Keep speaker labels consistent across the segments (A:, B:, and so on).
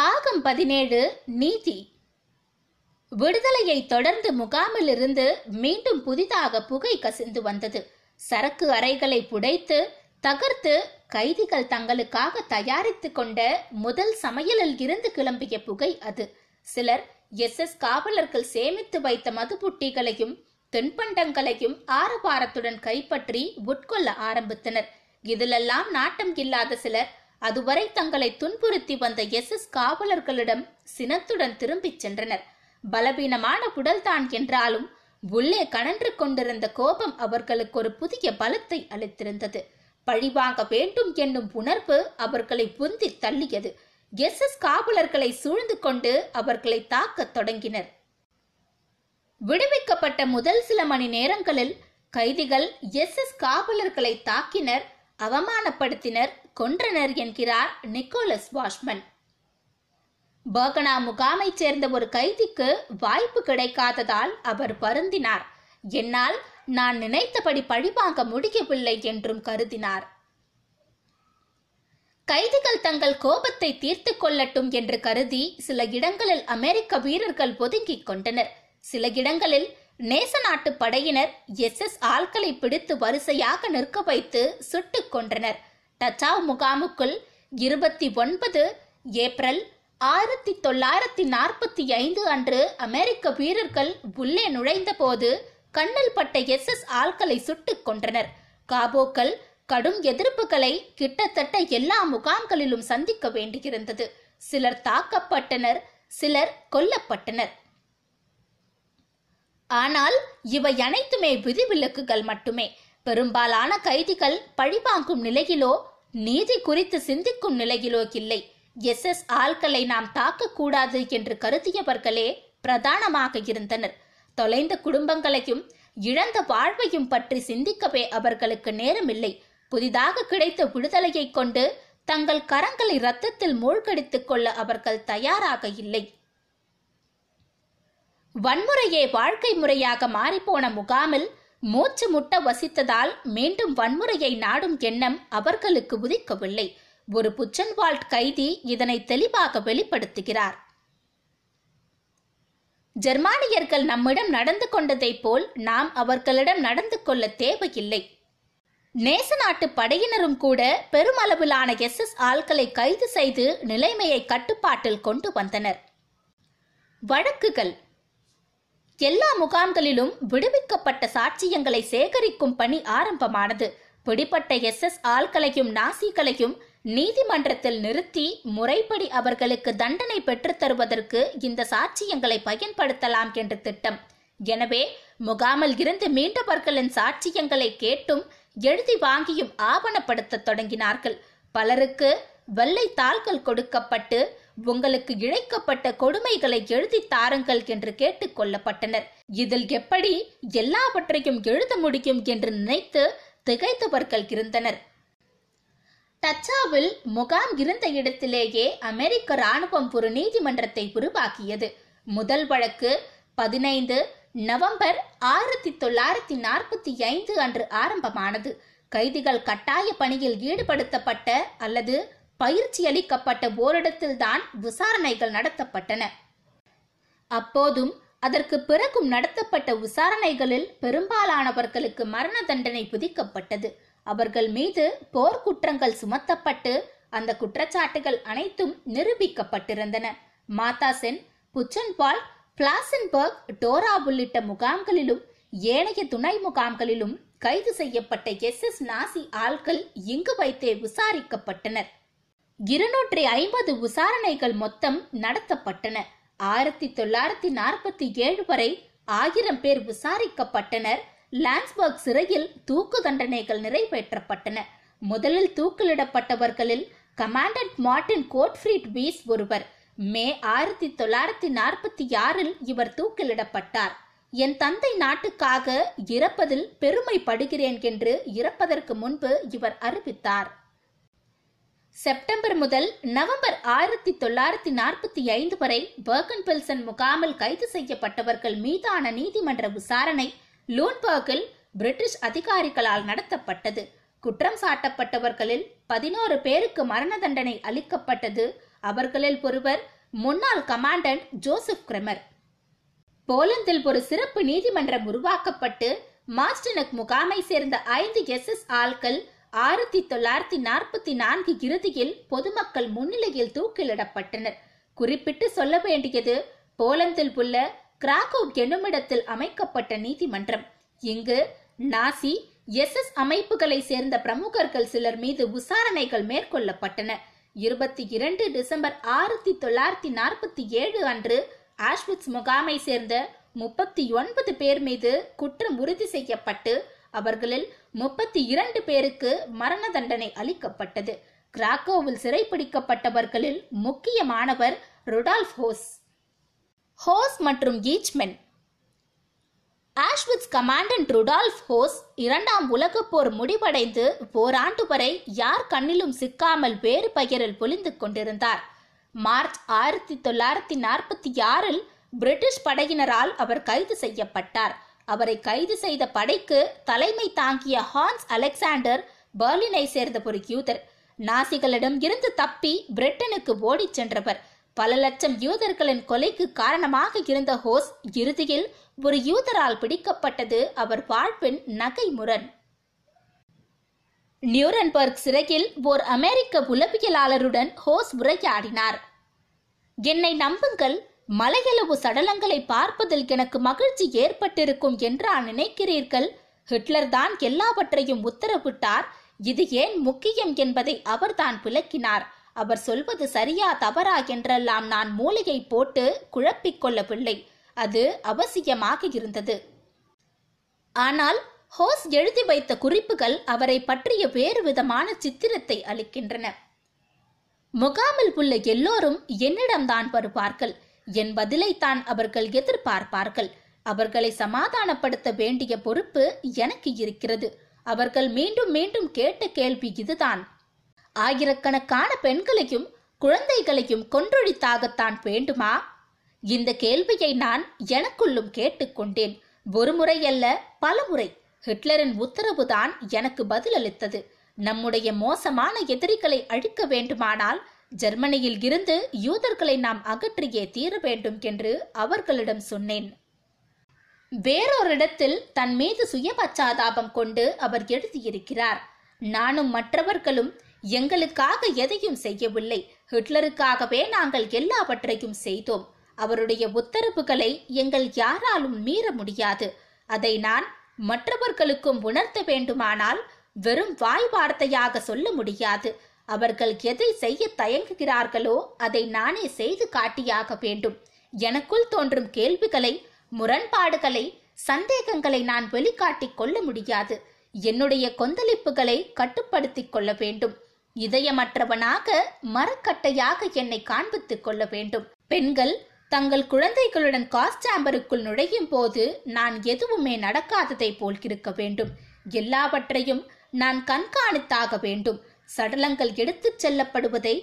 A: பாகம் பதினேழு நீதி. விடுதலையை தொடர்ந்து முகாமிலிருந்து மீண்டும் புதிதாக புகை கசிந்து வந்தது. சரக்கு அறைகளை புடைத்து தகர்த்து கைதிகள் தங்களுக்காக தயாரித்து கொண்ட முதல் சமையலில் இருந்து கிளம்பிய புகை அது. சிலர் எஸ். எஸ். காவலர்கள் சேமித்து வைத்த மதுபுட்டிகளையும் தென்பண்டங்களையும் ஆரவாரத்துடன் கைப்பற்றி உட்கொள்ள ஆரம்பித்தனர். இதிலெல்லாம் நாட்டம் இல்லாத சிலர் அதுவரை தங்களை துன்புறுத்தி வந்த எஸ் எஸ் காவலர்களிடம் சினத்துடன் திரும்பிச் சென்றனர். பலவீனமான உடல்தான் என்றாலும் உள்ளே கணன்று கொண்டிருந்த கோபம் அவர்களுக்கு ஒரு புதிய பலத்தை அளித்திருந்தது. பழிவாங்க வேண்டும் என்னும் உணர்வு அவர்களை புந்தி தள்ளியது. எஸ் எஸ் காவலர்களை சூழ்ந்து கொண்டு அவர்களை தாக்கத் தொடங்கினர். விடுவிக்கப்பட்ட முதல் சில மணி நேரங்களில் கைதிகள் எஸ் எஸ் காவலர்களை தாக்கினர் அவமானப்படுத்தினர் கொன்றனர் என்கிறார் நிக்கோலஸ் வாஷ்மன். பர்கனா முகாமைச் சேர்ந்த ஒரு கைதிக்கு வாய்ப்பு கிடைக்காததால் அவர் வருந்தினார். என்னால் நான் நினைத்தபடி பழிவாங்க முடியவில்லை என்றும் கருதினார். கைதிகள் தங்கள் கோபத்தை தீர்த்து கொள்ளட்டும் என்று கருதி சில இடங்களில் அமெரிக்க வீரர்கள் ஒதுங்கிக் கொண்டனர். சில இடங்களில் நேச நாட்டு படையினர் எஸ் எஸ் ஆட்களை பிடித்து வரிசையாக நிற்க வைத்து சுட்டுக் கொன்றனர். டச்சாவ் முகாமுக்குள் இருபத்தி ஒன்பது ஏப்ரல் ஆயிரத்தி தொள்ளாயிரத்தி நாற்பத்தி ஐந்து அன்று அமெரிக்க வீரர்கள் உள்ளே நுழைந்தபோது கண்ணில் பட்ட எஸ் எஸ் ஆட்களை சுட்டுக் கொன்றனர். காபோக்கள் கடும் எதிர்ப்புகளை கிட்டத்தட்ட எல்லா முகாம்களிலும் சந்திக்க வேண்டியிருந்தது. சிலர் தாக்கப்பட்டனர் சிலர் கொல்லப்பட்டனர். ஆனால் இவை அனைத்துமே விதிவிலக்குகள் மட்டுமே. பெரும்பாலான கைதிகள் பழிவாங்கும் நிலையிலோ நீதி குறித்து சிந்திக்கும் நிலையிலோ இல்லை எஸ் எஸ் ஆள்களை நாம் தாக்கக்கூடாது என்று கருதியவர்களே பிரதானமாக இருந்தனர். தொலைந்த குடும்பங்களையும் இழந்த வாழ்வையும் பற்றி சிந்திக்கவே அவர்களுக்கு நேரமில்லை. புதிதாக கிடைத்த விடுதலையை கொண்டு தங்கள் கரங்களை ரத்தத்தில் மூழ்கடித்துக் கொள்ள அவர்கள் தயாராக இல்லை. வன்முறையே வாழ்க்கை முறையாக மாறிப்போன முகாமில் மூச்சு முட்ட வசித்ததால் மீண்டும் வன்முறையை நாடும் எண்ணம் அவர்களுக்கு உதிக்கவில்லை. ஒரு புச்சன்வால்ட் கைதி இதனை தெளிவாக வெளிப்படுத்துகிறார். ஜெர்மானியர்கள் நம்மிடம் நடந்து கொண்டதைப் போல் நாம் அவர்களிடம் நடந்து கொள்ள தேவையில்லை. நேச நாட்டு படையினரும் கூட பெருமளவிலான எஸ் எஸ் ஆள்களை கைது செய்து நிலைமையை கட்டுப்பாட்டில் கொண்டு வந்தனர். வழக்குகள். எல்லா முகாம்களிலும் விடுவிக்கப்பட்ட சாட்சியங்களை சேகரிக்கும் பணி ஆரம்பமானது. பிடிப்பட்ட எஸ் எஸ் ஆள்களையும் நாசிகளையும் நீதிமன்றத்தில் நிறுத்தி முறைப்படி அவர்களுக்கு தண்டனை பெற்றுத் தருவதற்கு இந்த சாட்சியங்களை பயன்படுத்தலாம் என்ற திட்டம். எனவே முகாமில் இருந்து மீண்டவர்களின் சாட்சியங்களை கேட்டும் எழுதி வாங்கியும் ஆவணப்படுத்த தொடங்கினார்கள். பலருக்கு வெள்ளை தாள்கள் கொடுக்கப்பட்டு உங்களுக்கு இழைக்கப்பட்ட கொடுமைகளை எழுதி தாருங்கள் என்று கேட்டுக் கொள்ளப்பட்டனர். இதில் எப்படி எல்லாவற்றையும் எழுத முடியும் என்று நினைத்து திகைத்தவர்கள் இருந்தனர். டச்சாவில் முகாம் இருந்த இடத்திலேயே அமெரிக்க ராணுவம் ஒரு நீதிமன்றத்தை உருவாக்கியது. முதல் வழக்கு பதினைந்து நவம்பர் ஆயிரத்தி தொள்ளாயிரத்தி நாற்பத்தி ஐந்து அன்று ஆரம்பமானது. கைதிகள் கட்டாய பணியில் ஈடுபடுத்தப்பட்ட அல்லது பயிற்சி அளிக்கப்பட்ட ஓரிடத்தில்தான் விசாரணைகள் நடத்தப்பட்டன. அப்போதும் அதற்கு பிறகும் நடத்தப்பட்ட விசாரணைகளில் பெரும்பாலானவர்களுக்கு மரண தண்டனை விதிக்கப்பட்டது. அவர்கள் மீது போர்க்குற்றங்கள் சுமத்தப்பட்டு அந்த குற்றச்சாட்டுகள் அனைத்தும் நிரூபிக்கப்பட்டிருந்தன. மாதா சென் புச்சன்பால் பிளாசன்பர்க் டோரா உள்ளிட்ட முகாம்களிலும் ஏனைய துணை முகாம்களிலும் கைது செய்யப்பட்ட எஸ் எஸ் நாசி ஆள்கள் இங்கு வைத்தே விசாரிக்கப்பட்டனர். இருநூற்றி ஐம்பது விசாரணைகள் மொத்தம் நடத்தப்பட்டன. ஆயிரத்தி தொள்ளாயிரத்தி நாற்பத்தி ஏழு வரை ஆயிரம் பேர் விசாரிக்கப்பட்டனர். லான்ஸ்பர்க் சிறையில் தூக்கு தண்டனைகள் நிறைவேற்றப்பட்டன. முதலில் தூக்கிலிடப்பட்டவர்களில் கமாண்டன்ட் மார்டின் கோட்ஃப்ரீட் பீஸ் ஒருவர். மே ஆயிரத்தி தொள்ளாயிரத்தி நாற்பத்தி ஆறில் இவர் தூக்கிலிடப்பட்டார். என் தந்தை நாட்டுக்காக இறப்பதில் பெருமைப்படுகிறேன் என்று இறப்பதற்கு முன்பு இவர் அறிவித்தார். செப்டம்பர் முதல் நவம்பர் ஆயிரத்தி தொள்ளாயிரத்தி நாற்பத்தி ஐந்து வரை பர்கன் பில்சன் முகாமில் கைது செய்யப்பட்டவர்கள் மீதான நீதிமன்ற விசாரணை லூன்பர்கில் பிரிட்டிஷ் அதிகாரிகளால் நடத்தப்பட்டது. குற்றம் சாட்டப்பட்டவர்களில் பதினோரு பேருக்கு மரண தண்டனை அளிக்கப்பட்டது. அவர்களில் ஒருவர் முன்னாள் கமாண்டன்ட் ஜோசப் கிரெமர். போலந்தில் ஒரு சிறப்பு நீதிமன்றம் உருவாக்கப்பட்டு மாஸ்டனக் முகாமை சேர்ந்த ஐந்து எஸ் எஸ் ஆள்கள் ஆயிரத்தி தொள்ளாயிரத்தி நாற்பத்தி நான்கு இறுதியில் பொதுமக்கள் முன்னிலையில் தூக்கிலிடப்பட்டனர். குறிப்பிட்டு சொல்ல வேண்டியது போலந்தில் உள்ள கிராகோவ் என்னுமிடத்தில் அமைக்கப்பட்ட நீதிமன்றம். இங்கு நாசி எஸ் எஸ் அமைப்புகளை சேர்ந்த பிரமுகர்கள் சிலர் மீது விசாரணைகள் மேற்கொள்ளப்பட்டன. இருபத்தி இரண்டு டிசம்பர் ஆயிரத்தி தொள்ளாயிரத்தி நாற்பத்தி ஏழு அன்று ஆஷ்விட்ஸ் முகாமை சேர்ந்த முப்பத்தி ஒன்பது பேர் மீது குற்றம் உறுதி செய்யப்பட்டு அவர்களில் முப்பத்தி இரண்டு பேருக்கு மரண தண்டனை அளிக்கப்பட்டது. கிராக்கோவில் சிறைப்பிடிக்கப்பட்டவர்களில் முக்கியமானவர் ருடால்ஃப் ஹோஸ். ஹோஸ் மற்றும் Eichmann. Auschwitz commandant Rudolf Höss இரண்டாம் உலகப் போர் முடிவடைந்து ஓராண்டு வரை யார் கண்ணிலும் சிக்காமல் வேறு பெயரில் பொழிந்து கொண்டிருந்தார். மார்ச் ஆயிரத்தி தொள்ளாயிரத்தி நாற்பத்தி ஆறில் பிரிட்டிஷ் படையினரால் அவர் கைது செய்யப்பட்டார். அவரை கைது செய்த படைக்கு தலைமை தாங்கிய ஹான்ஸ் அலெக்சாண்டர் பெர்லினை சேர்ந்த ஒரு யூதர். நாசிகளிடம் இருந்து தப்பி பிரிட்டனுக்கு ஓடிச் சென்றவர். பல லட்சம் யூதர்களின் கொலைக்கு காரணமாக இருந்த ஹோஸ் இறுதியில் ஒரு யூதரால் பிடிக்கப்பட்டது அவர் வாழ்வின் நகைமுரண். நியூரன்பர்க் சிறையில் ஓர் அமெரிக்க உளவியலாளருடன் ஹோஸ் உரையாடினார். என்னை நம்புங்கள் மலையளவு சடலங்களை பார்ப்பதில் எனக்கு மகிழ்ச்சி ஏற்பட்டிருக்கும் என்றா நினைக்கிறீர்கள்? ஹிட்லர் தான் எல்லாவற்றையும் உத்தரவிட்டார். இது ஏன் முக்கியம் என்பதை அவர்தான் விளக்கினார். அவர் சொல்வது சரியா தவறா என்றெல்லாம் நான் மூளையை போட்டு குழப்பிக் கொள்ளவில்லை. அது அவசியமாக இருந்தது. ஆனால் ஹோஸ் எழுதி வைத்த குறிப்புகள் அவரை பற்றிய வேறு விதமான சித்திரத்தை அளிக்கின்றன. முகாமில் உள்ள எல்லோரும் என்னிடம்தான் வருவார்கள். என் பதிலைத்தான் அவர்கள் எதிர்பார்ப்பார்கள். அவர்களை சமாதானப்படுத்த வேண்டிய பொறுப்பு எனக்கு இருக்கிறது. அவர்கள் மீண்டும் மீண்டும் கேட்ட கேள்வி இதுதான். ஆயிரக்கணக்கான பெண்களையும் குழந்தைகளையும் கொன்றொழித்தாகத்தான் வேண்டுமா? இந்த கேள்வியை நான் எனக்குள்ளும் கேட்டுக்கொண்டேன். ஒரு முறை அல்ல பல முறை. ஹிட்லரின் உத்தரவுதான் எனக்கு பதிலளித்தது. நம்முடைய மோசமான எதிரிகளை அழிக்க வேண்டுமானால் ஜெர்மனியில் இருந்து யூதர்களை நாம் அகற்றியே தீர வேண்டும் என்று அவர்களிடம் சொன்னேன். வேறொரிடத்தில் தன் மீது சுய பச்சாதாபம் கொண்டு அவர் எழுதியிருக்கிறார் நானும் மற்றவர்களும் எங்களுக்காக எதையும் செய்யவில்லை. ஹிட்லருக்காகவே நாங்கள் எல்லாவற்றையும் செய்தோம். அவருடைய உத்தரவுகளை எங்கள் யாராலும் மீற முடியாது. அதை நான் மற்றவர்களுக்கும் உணர்த்த வேண்டுமானால் வெறும் வாய் வார்த்தையாக சொல்ல முடியாது. அவர்கள் எதை செய்ய தயங்குகிறார்களோ அதை நானே செய்து காட்டியாக வேண்டும். எனக்குள் தோன்றும் கேள்விகளை முரண்பாடுகளை சந்தேகங்களை நான் வெளிக்காட்டிக் கொள்ள முடியாது. என்னுடைய கொந்தளிப்புகளை கட்டுப்படுத்திக் கொள்ள வேண்டும். இதயமற்றவனாக மரக்கட்டையாக என்னை காண்பித்துக் கொள்ள வேண்டும். பெண்கள் தங்கள் குழந்தைகளுடன் காஸ்டாம்பருக்குள் நுழையும் போது நான் எதுவுமே நடக்காததை போல் இருக்க வேண்டும். எல்லாவற்றையும் நான் கண்காணித்தாக வேண்டும். சடலங்கள் எடுத்துச் செல்லப்படுவதை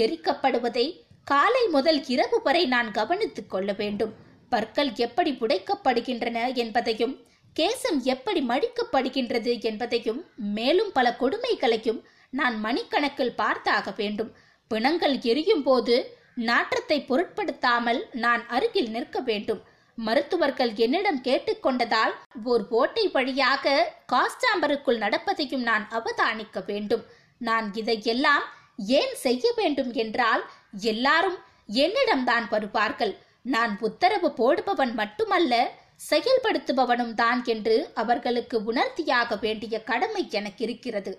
A: எரிக்கப்படுவதை காலை முதல் இரவு வரை நான் கவனித்துக் கொள்ள வேண்டும். பற்கள் எப்படி உடைக்கப்படுகின்றன என்பதையும் கேசம் எப்படி மடிக்கப்படுகின்றது என்பதையும் மேலும் பல கொடுமைகளையும் நான் மணிக்கணக்கில் பார்த்தாக வேண்டும். பிணங்கள் எரியும் போது நாற்றத்தை பொருட்படுத்தாமல் நான் அருகில் நிற்க வேண்டும். மருத்துவர்கள் என்னிடம் கேட்டுக்கொண்டதால் ஓர் ஓட்டை வழியாக காஸ்டாம்பருக்குள் நடப்பதையும் நான் அவதானிக்க வேண்டும். நான் இதையெல்லாம் ஏன் செய்ய வேண்டும் என்றால் எல்லாரும் என்னிடம்தான் வருவார்கள். நான் உத்தரவு போடுபவன் மட்டுமல்ல செயல்படுத்துபவனும் தான் என்று அவர்களுக்கு உணர்த்தியாக வேண்டிய கடமை எனக்கு இருக்கிறது.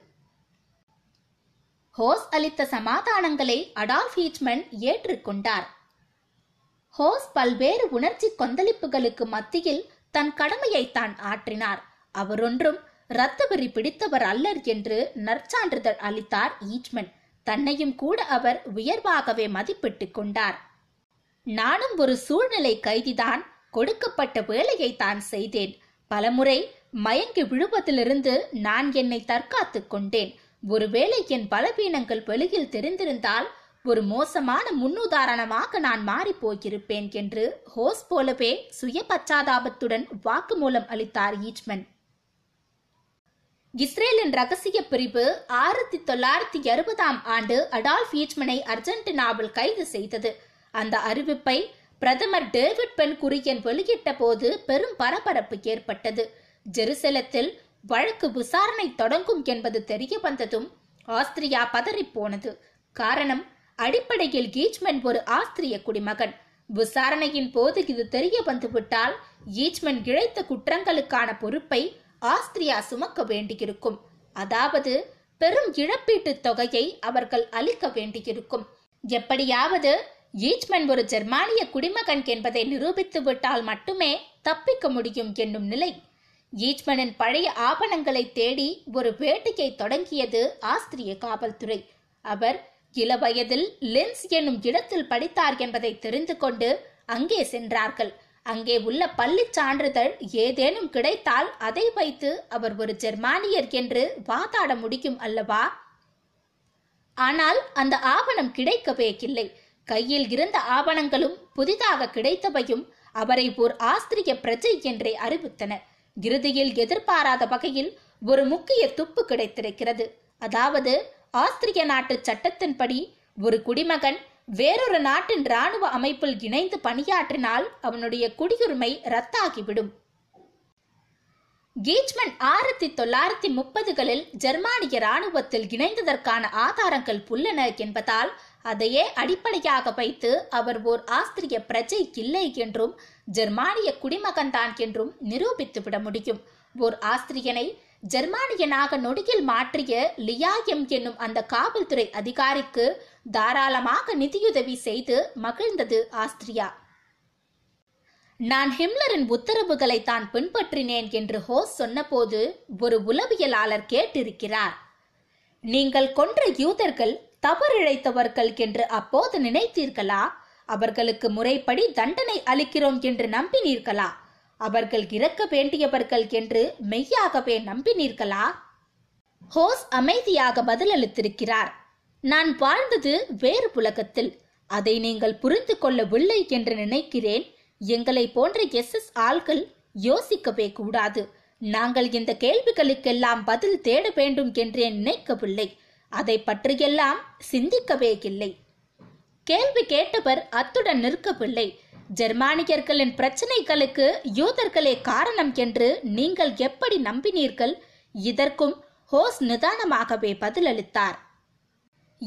A: ஹோஸ் அளித்த சமாதானங்களை அடால்ஃப் ஹீச்மன் ஏற்றுக்கொண்டார் ஹோஸ் பல்வேறு உணர்ச்சி கொந்தளிப்புகளுக்கு மத்தியில் தன் கடமையை தான் ஆற்றினார். அவரொன்றும் இரத்த பிடித்தவர் அல்லர் என்று நற்சான்றிதழ் அளித்தார் ஈச்மன். தன்னையும் கூட அவர் உயர்வாகவே மதிப்பிட்டுக் கொண்டார். நானும் ஒரு சூழ்நிலை கைதிதான். கொடுக்கப்பட்ட வேலையை தான் செய்தேன். பலமுறை மயங்கி விழுவதிலிருந்து நான் என்னை தற்காத்துக் கொண்டேன். ஒருவேளை என் பலவீனங்கள் வெளியில் தெரிந்திருந்தால் ஒரு மோசமான முன்னுதாரணமாக நான் மாறி போயிருப்பேன் என்று ஹோஸ் போலவே சுய பச்சாதாபத்துடன் வாக்குமூலம் அளித்தார் ஈச்மன். இஸ்ரேலின் ரகசிய பிரிவு ஆயிரத்தி தொள்ளாயிரத்தி அறுபதாம் ஆண்டு அடால்ஃப் ஈச்மனை அர்ஜென்டினாவில் கைது செய்தது. அந்த அறிவிப்பை பிரதமர் டேவிட் பென் குரியன் வெளியிட்ட போது பெரும் பரபரப்பு ஏற்பட்டது. ஜெருசலத்தில் வழக்கு விசாரணை தொடங்கும் என்பது தெரிய வந்ததும் ஆஸ்திரியா பதறிப்போனது காரணம் அடிப்படையில் ஈச்மென் ஒரு ஆஸ்திரிய குடிமகன். விசாரணையின் போது இது தெரிய வந்துவிட்டால் ஈச்மென் இழைத்த குற்றங்களுக்கான பொறுப்பை ஆஸ்திரியா சுமக்க வேண்டியிருக்கும். அதாவது பெரும் இழப்பீட்டுத் தொகையை அவர்கள் அளிக்க வேண்டியிருக்கும். எப்படியாவது ஈச்மன் ஒரு ஜெர்மானிய குடிமகன் என்பதை நிரூபித்து விட்டால் மட்டுமே தப்பிக்க முடியும் என்னும் நிலை. ஈச்மனின் பழைய ஆவணங்களை தேடி ஒரு வேட்டையை தொடங்கியது ஆஸ்திரிய காவல்துறை. அவர் இளவயதில் லென்ஸ் என்னும் இடத்தில் படித்தார் என்பதை தெரிந்து கொண்டு அங்கே சென்றார்கள். அங்கே உள்ள பள்ளிச் சான்றிதழ் ஏதேனும் கிடைத்தால் அதை வைத்து அவர் ஒரு ஜெர்மானியர் என்று வாதாட முடியும் அல்லவா? ஆனால் அந்த ஆவணம் கிடைக்கவே இல்லை. கையில் இருந்த ஆவணங்களும் புதிதாக கிடைத்தவையும் அவரை ஓர் ஆஸ்திரிய பிரஜை என்றே அறிவித்தன இறுதியில் எதிர்பாராத வகையில் ஒரு முக்கிய துப்பு கிடைத்திருக்கிறது. அதாவது ஆஸ்திரிய நாட்டு சட்டத்தின்படி ஒரு குடிமகன் வேறொரு நாட்டின் ராணுவ அமைப்பில் இணைந்து பணியாற்றினால் அவனுடைய குடியுரிமை ரத்தாகிவிடும். கீச்மன் ஆயிரத்தி தொள்ளாயிரத்தி முப்பதுகளில் ஜெர்மானிய ராணுவத்தில் இணைந்ததற்கான ஆதாரங்கள் உள்ளன என்பதால் அதையே அடிப்படையாக வைத்து அவர் ஓர் ஆஸ்திரிய பிரஜை இல்லை என்றும் ஜெர்மானிய குடிமகன்தான் என்றும் நிரூபித்துவிட முடியும். ஓர் ஆஸ்திரியனை ஜெர்மானியனாக நொடியில் மாற்றிய லியாயம் என்னும் அந்த காவல்துறை அதிகாரிக்கு தாராளமாக நிதியுதவி செய்து மகிழ்ந்தது ஆஸ்திரியா. நான் ஹிம்லரின் உத்தரவுகளை தான் பின்பற்றினேன் என்று ஹோஸ் சொன்னபோது ஒரு உளவியலாளர் கேட்டிருக்கிறார். நீங்கள் கொன்ற யூதர்கள் தவறிழைத்தவர்கள் என்று அப்போது நினைத்தீர்களா? அவர்களுக்கு முறைப்படி தண்டனை அளிக்கிறோம் என்று நம்பினீர்களா? அவர்கள் இறக்க வேண்டியவர்கள் என்று மெய்யாகவே நம்பினீர்களா? ஹோஸ் அமைதியாக பதிலளித்திருக்கிறார். நான் வாழ்ந்தது வேறு உலகத்தில் அதை நீங்கள் புரிந்து கொள்ளவில்லை என்று நினைக்கிறேன். எங்களை போன்ற எஸ் எஸ் ஆள்கள் யோசிக்கவே கூடாது. நாங்கள் இந்த கேள்விகளுக்கெல்லாம் பதில் தேட வேண்டும் என்றே நினைக்கவில்லை. அதை பற்றியெல்லாம் சிந்திக்கவே இல்லை. கேள்வி கேட்டவர் அத்துடன் நிற்கவில்லை. ஜெர்மானியர்களின் பிரச்சனைகளுக்கு யூதர்களே காரணம் என்று நீங்கள் எப்படி நம்பினீர்கள்? இதற்கும் ஹோஸ் நிதானமாகவே பதிலளித்தார்.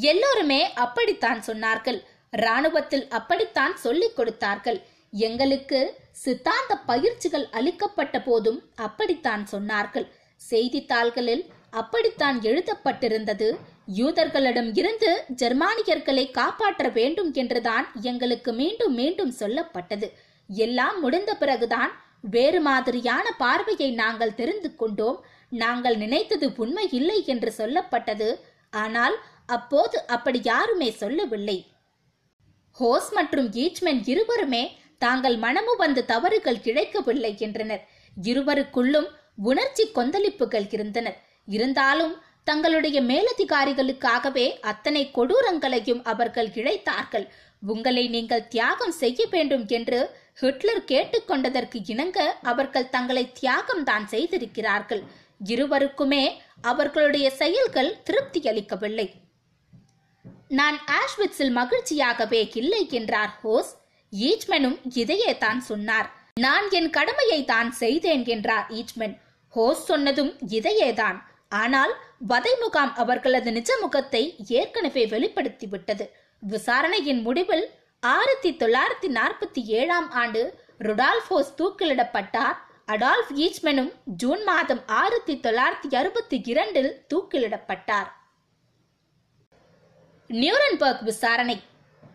A: எல்லோருமே அப்படித்தான் சொன்னார்கள். ராணுவத்தில் அப்படித்தான் சொல்லிக் கொடுத்தார்கள். எங்களுக்கு சித்தாந்த பயிற்சிகள் அளிக்கப்பட்ட போதும் அப்படித்தான் சொன்னார்கள். செய்தித்தாள்களில் அப்படித்தான் எழுதப்பட்டிருந்தது. யூதர்களிடம் இருந்து ஜெர்மானியர்களை காப்பாற்ற வேண்டும் என்றுதான் எங்களுக்கு மீண்டும் மீண்டும் சொல்லப்பட்டது. எல்லாம் முடிந்த பிறகுதான் வேறு மாதிரியான பார்வையை நாங்கள் தெரிந்து கொண்டோம். நாங்கள் நினைத்தது உண்மை இல்லை என்று சொல்லப்பட்டது. ஆனால் அப்போது அப்படி யாருமே சொல்லவில்லை. ஹோஸ் மற்றும் ஈச்மென் இருவருமே தாங்கள் மனமு வந்த தவறுகள் கிடைக்கவில்லை என்றனர். இருவருக்குள்ளும் உணர்ச்சி கொந்தளிப்புகள் இருந்தனர். இருந்தாலும் தங்களுடைய மேலதிகாரிகளுக்காகவே அத்தனை கொடூரங்களையும் அவர்கள் இழைத்தார்கள். உங்களை நீங்கள் தியாகம் செய்ய வேண்டும் என்று ஹிட்லர் கேட்டுக்கொண்டதற்கு இணங்க அவர்கள் தங்களை தியாகம் தான் செய்திருக்கிறார்கள். இருவருக்குமே அவர்களுடைய செயல்கள் திருப்தி அளிக்கவில்லை. நான் ஆஷ்விட்ஸில் மகிழ்ச்சியாகவே இல்லை என்றார் ஹோஸ். ஈச்மெனும் இதையே தான் சொன்னார். நான் என் கடமையை தான் செய்தேன் என்றார் ஈச்மென். ஹோஸ் சொன்னதும் இதையேதான் ஆனால் வதை முகாம் அவர்களது நிஜ முகத்தை ஏற்கனவே வெளிப்படுத்திவிட்டது விசாரணையின் முடிவில் ஆயிரத்தி தொள்ளாயிரத்தி நாற்பத்தி ஏழாம் ஆண்டு ருடால்ஃபோஸ் தூக்கிலிடப்பட்டார். அடால்ஃப் ஈச்மெனும் ஜூன் மாதம் ஆயிரத்தி தொள்ளாயிரத்தி அறுபத்தி இரண்டில் தூக்கிலிடப்பட்டார். நியூரன்பர்க் விசாரணை.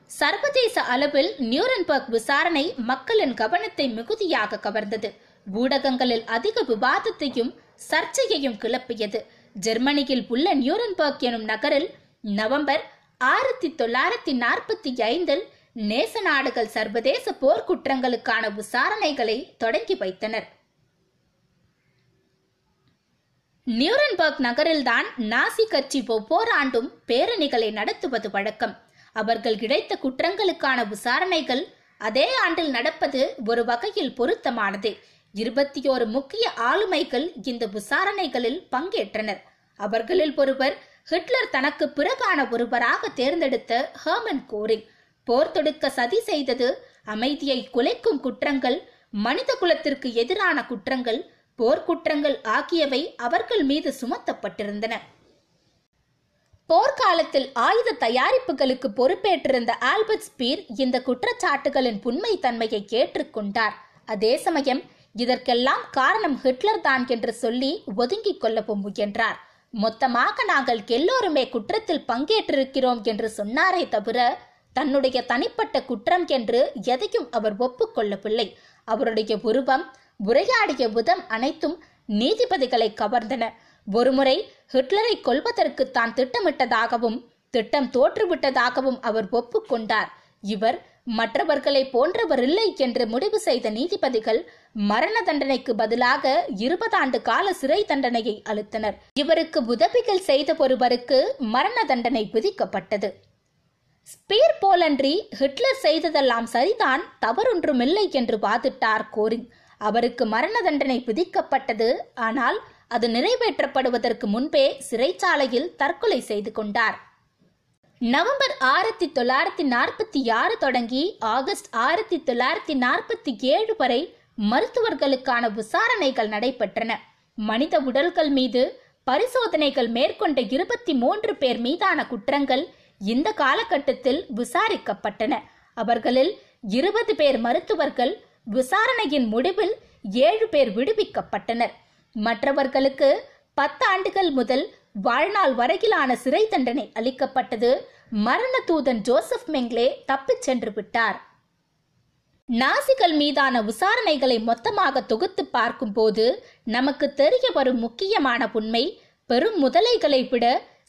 A: சர்வதேச அளவில் நியூரன்பர்க் விசாரணை மக்களின் கவனத்தை மிகுதியாக கவர்ந்தது. ஊடகங்களில் அதிக விவாதத்தையும் சர்ச்சையையும் கிளப்பியது. ஜெர்மனியில் உள்ள நியூரன்பர்க் எனும் நகரில் நவம்பர் ஆயிரத்தி தொள்ளாயிரத்தி நாற்பத்தி ஐந்தில் நேச நாடுகள் சர்வதேச போர்க்குற்றங்களுக்கான விசாரணைகளை தொடங்கி வைத்தனர். நியூரன்பர்க் நகரில்தான் நாசி கட்சி ஒவ்வொரு ஆண்டும் பேரணிகளை நடத்துவது வழக்கம். அவர்கள் கிடைத்த குற்றங்களுக்கான விசாரணைகள் அதே ஆண்டில் நடப்பது ஒரு வகையில் பொருத்தமானது. இருபத்தி ஓரு முக்கிய ஆளுமைகள் இந்த விசாரணைகளில் பங்கேற்றனர். அவர்களில் ஒருவர் ஹிட்லர் தனக்கு பிறகான ஒருவராக தேர்ந்தெடுத்த ஹெர்மன் கோரிங் போர் தொடுக்க சதி செய்தது அமைதியை குலைக்கும் குற்றங்கள் மனித குலத்திற்கு எதிரான குற்றங்கள் போர்க்குற்றங்கள் ஆகியவை அவர்கள் மீது சுமத்தப்பட்டிருந்தன. போர்க்காலத்தில் ஆயுத தயாரிப்புகளுக்கு பொறுப்பேற்றிருந்த ஆல்பர்ட் ஸ்பீர் இந்த குற்றச்சாட்டுகளின் உண்மை தன்மையை ஏற்றுக்கொண்டார். அதே சமயம் இதற்கெல்லாம் காரணம் ஹிட்லர் தான் என்று சொல்லி ஒதுங்கிக் கொள்ளவும் முயன்றார். மொத்தமாக நாங்கள் எல்லோருமே குற்றத்தில் பங்கேற்றிருக்கிறோம் என்று சொன்னாரே தவிர தன்னுடைய தனிப்பட்ட குற்றம் என்று எதையும் அவர் ஒப்புக்கொள்ளவில்லை. அவருடைய உருவம் உரையாடிய விதம் அனைத்தும் நீதிபதிகளை கவர்ந்தன. ஒருமுறை ஹிட்லரை கொல்வதற்கு தான் திட்டமிட்டதாகவும் திட்டம் தோற்றுவிட்டதாகவும் அவர் ஒப்புக்கொண்டார் இவர் மற்றவர்களை போன்றவர் இல்லை என்று முடிவு செய்த நீதிபதிகள் மரண தண்டனைக்கு பதிலாக இருபது ஆண்டு கால சிறை தண்டனையை அளித்தனர். இவருக்கு உதவிகள் செய்த ஒருவருக்கு மரண தண்டனை விதிக்கப்பட்டது. ஸ்பீர் போலன்றி ஹிட்லர் செய்ததெல்லாம் சரிதான் தவறொன்றுமில்லை என்று வாதிட்டார் கோரிங் அவருக்கு மரண தண்டனை விதிக்கப்பட்டது. ஆனால் அது நிறைவேற்றப்படுவதற்கு முன்பே சிறைச்சாலையில் தற்கொலை செய்து கொண்டார். நவம்பர் ஆயிரத்தி தொள்ளாயிரத்தி நாற்பத்தி ஆறு தொடங்கி ஆகஸ்ட் ஆயிரத்தி தொள்ளாயிரத்தி நாற்பத்தி ஏழு வரை மருத்துவர்களுக்கான விசாரணைகள் நடைபெற்றன. மனித உடல்கள் மீது பரிசோதனைகள் மேற்கொண்ட இருபத்தி மூன்று பேர் மீதான குற்றங்கள் இந்த காலகட்டத்தில் விசாரிக்கப்பட்டன. அவர்களில் இருபது பேர் மருத்துவர்கள் விசாரணையின் முடிவில் ஏழு பேர் விடுவிக்கப்பட்டனர். மற்றவர்களுக்கு பத்து ஆண்டுகள் முதல் வாழ்நாள் வரையிலான சிறை தண்டனை அளிக்கப்பட்டது மரண தூதன் ஜோசப் மெங்லே தப்பிச் சென்று விட்டார். நாசிகள் மீதான விசாரணைகளை மொத்தமாக தொகுத்து பார்க்கும்போது நமக்கு தெரிய வரும் முக்கியமான உண்மை பெரும் முதலைகளை விட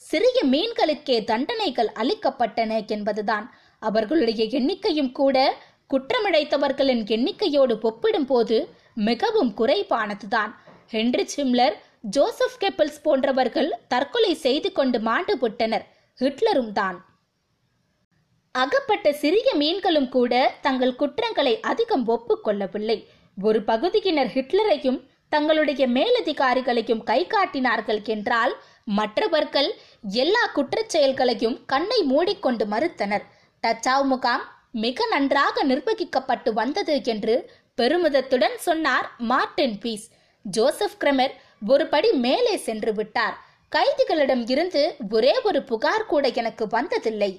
A: சிறிய மீன்களுக்கே தண்டனைகள் அளிக்கப்பட்டன என்பதுதான். அவர்களுடைய எண்ணிக்கையும் கூட குற்றமிழைத்தவர்களின் எண்ணிக்கையோடு ஒப்பிடும்போது மிகவும் குறைவானதுதான். ஹென்ரி சிம்லர் ஜோசப் கெப்பிள்ஸ் போன்றவர்கள் தற்கொலை செய்து கொண்டு மாண்டு விட்டனர். ஹிட்லரும் தான். அகப்பட்ட சிறிய மீன்களும் கூட தங்கள் குற்றங்களை அதிகம் ஒப்புக்கொள்ளவில்லை. ஒரு பகுதியினர் ஹிட்லரையும் தங்களுடைய மேலதிகாரிகளையும் கை காட்டினார்கள் என்றால் மற்றவர்கள் எல்லா குற்றச் செயல்களையும் கண்ணை மூடிக்கொண்டு மறுத்தனர். டச்சாவ் முகாம் மிக நன்றாக நிர்வகிக்கப்பட்டு வந்தது என்று பெருமிதத்துடன் சொன்னார் மார்டின் பீஸ். ஜோசப் கிரமர் ஒரு படி மேலே சென்று விட்டார். கைதிகளிடம் இருந்து ஒரே ஒரு புகார் கூட எனக்கு வந்ததில்லை.